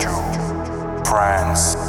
to Trance.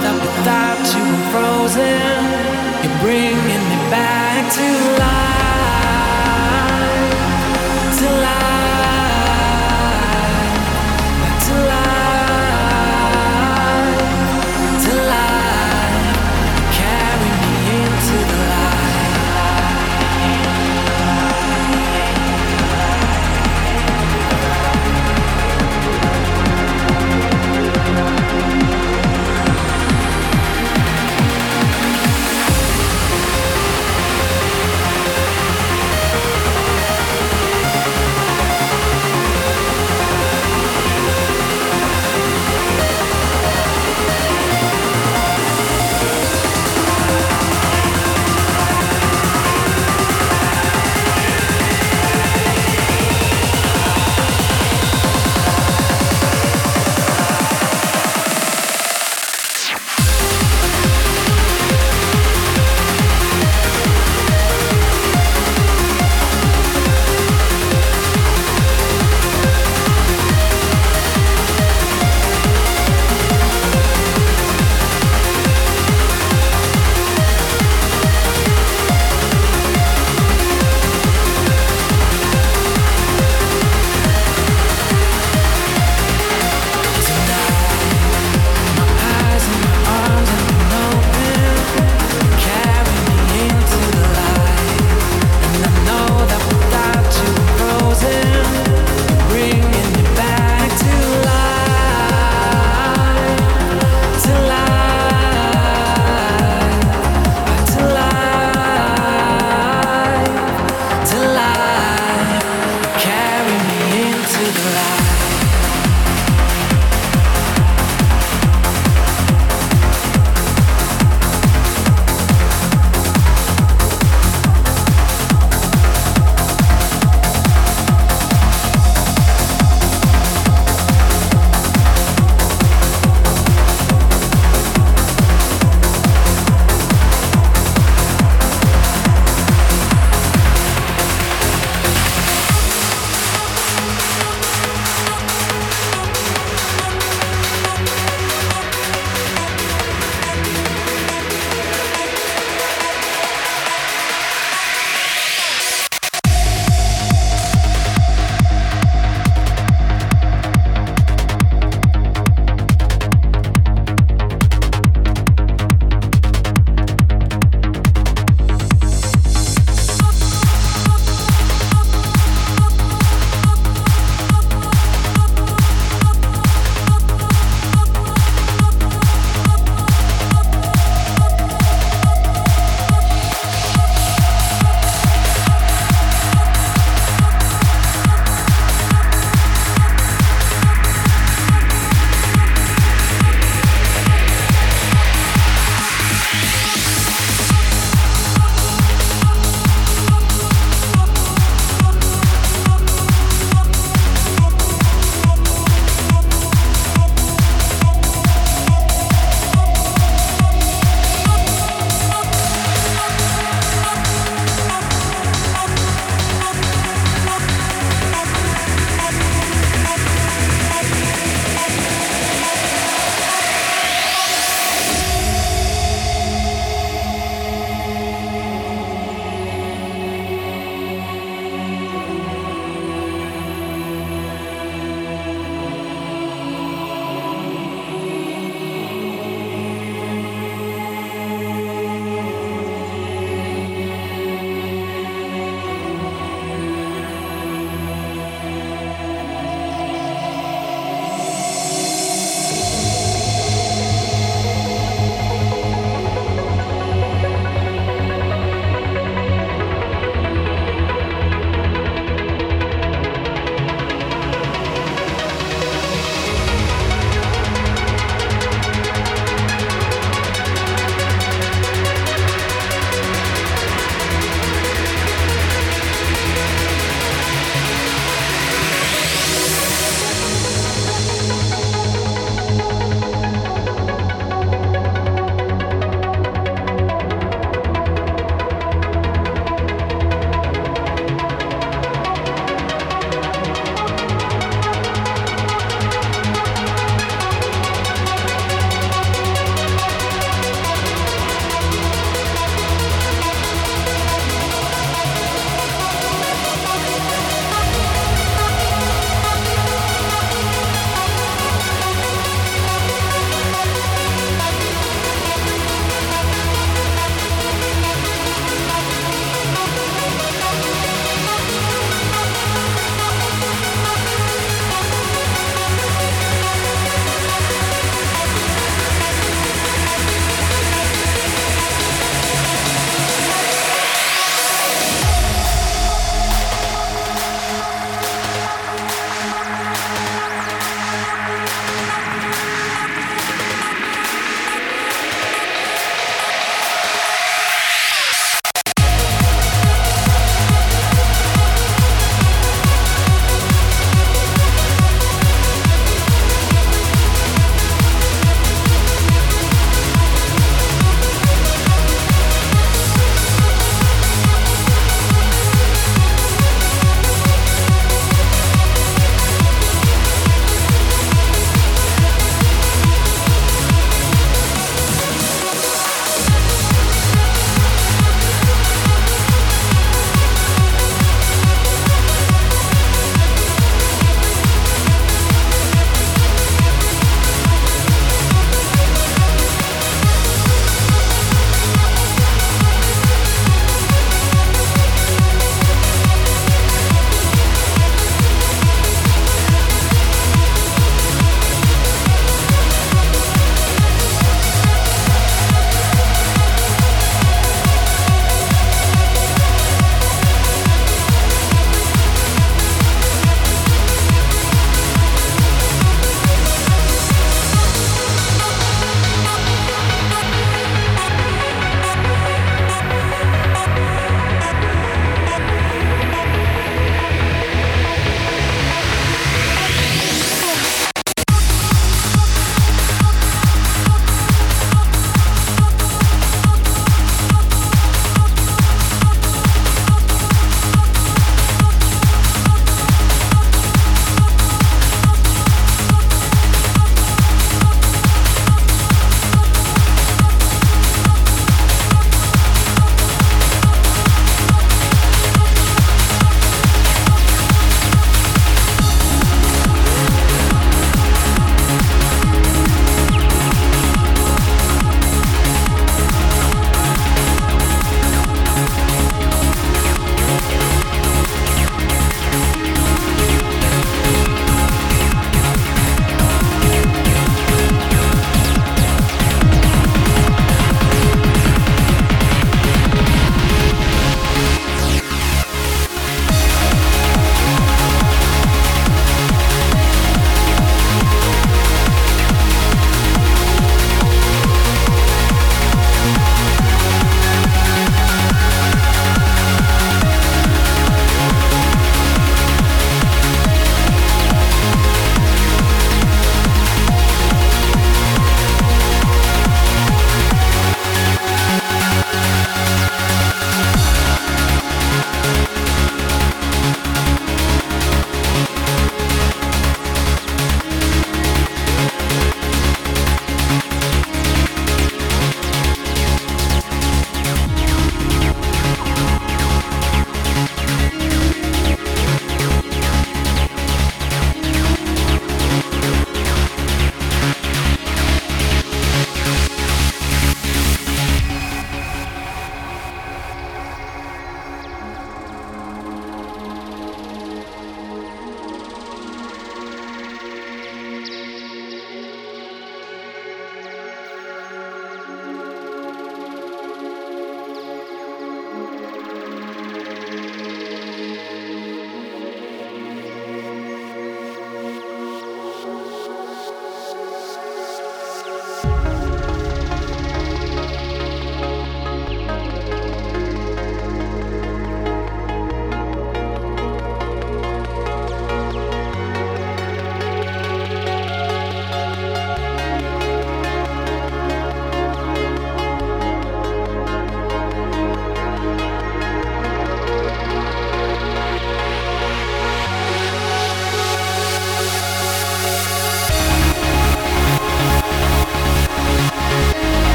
that without you I'm frozen. You're bringing me back to life.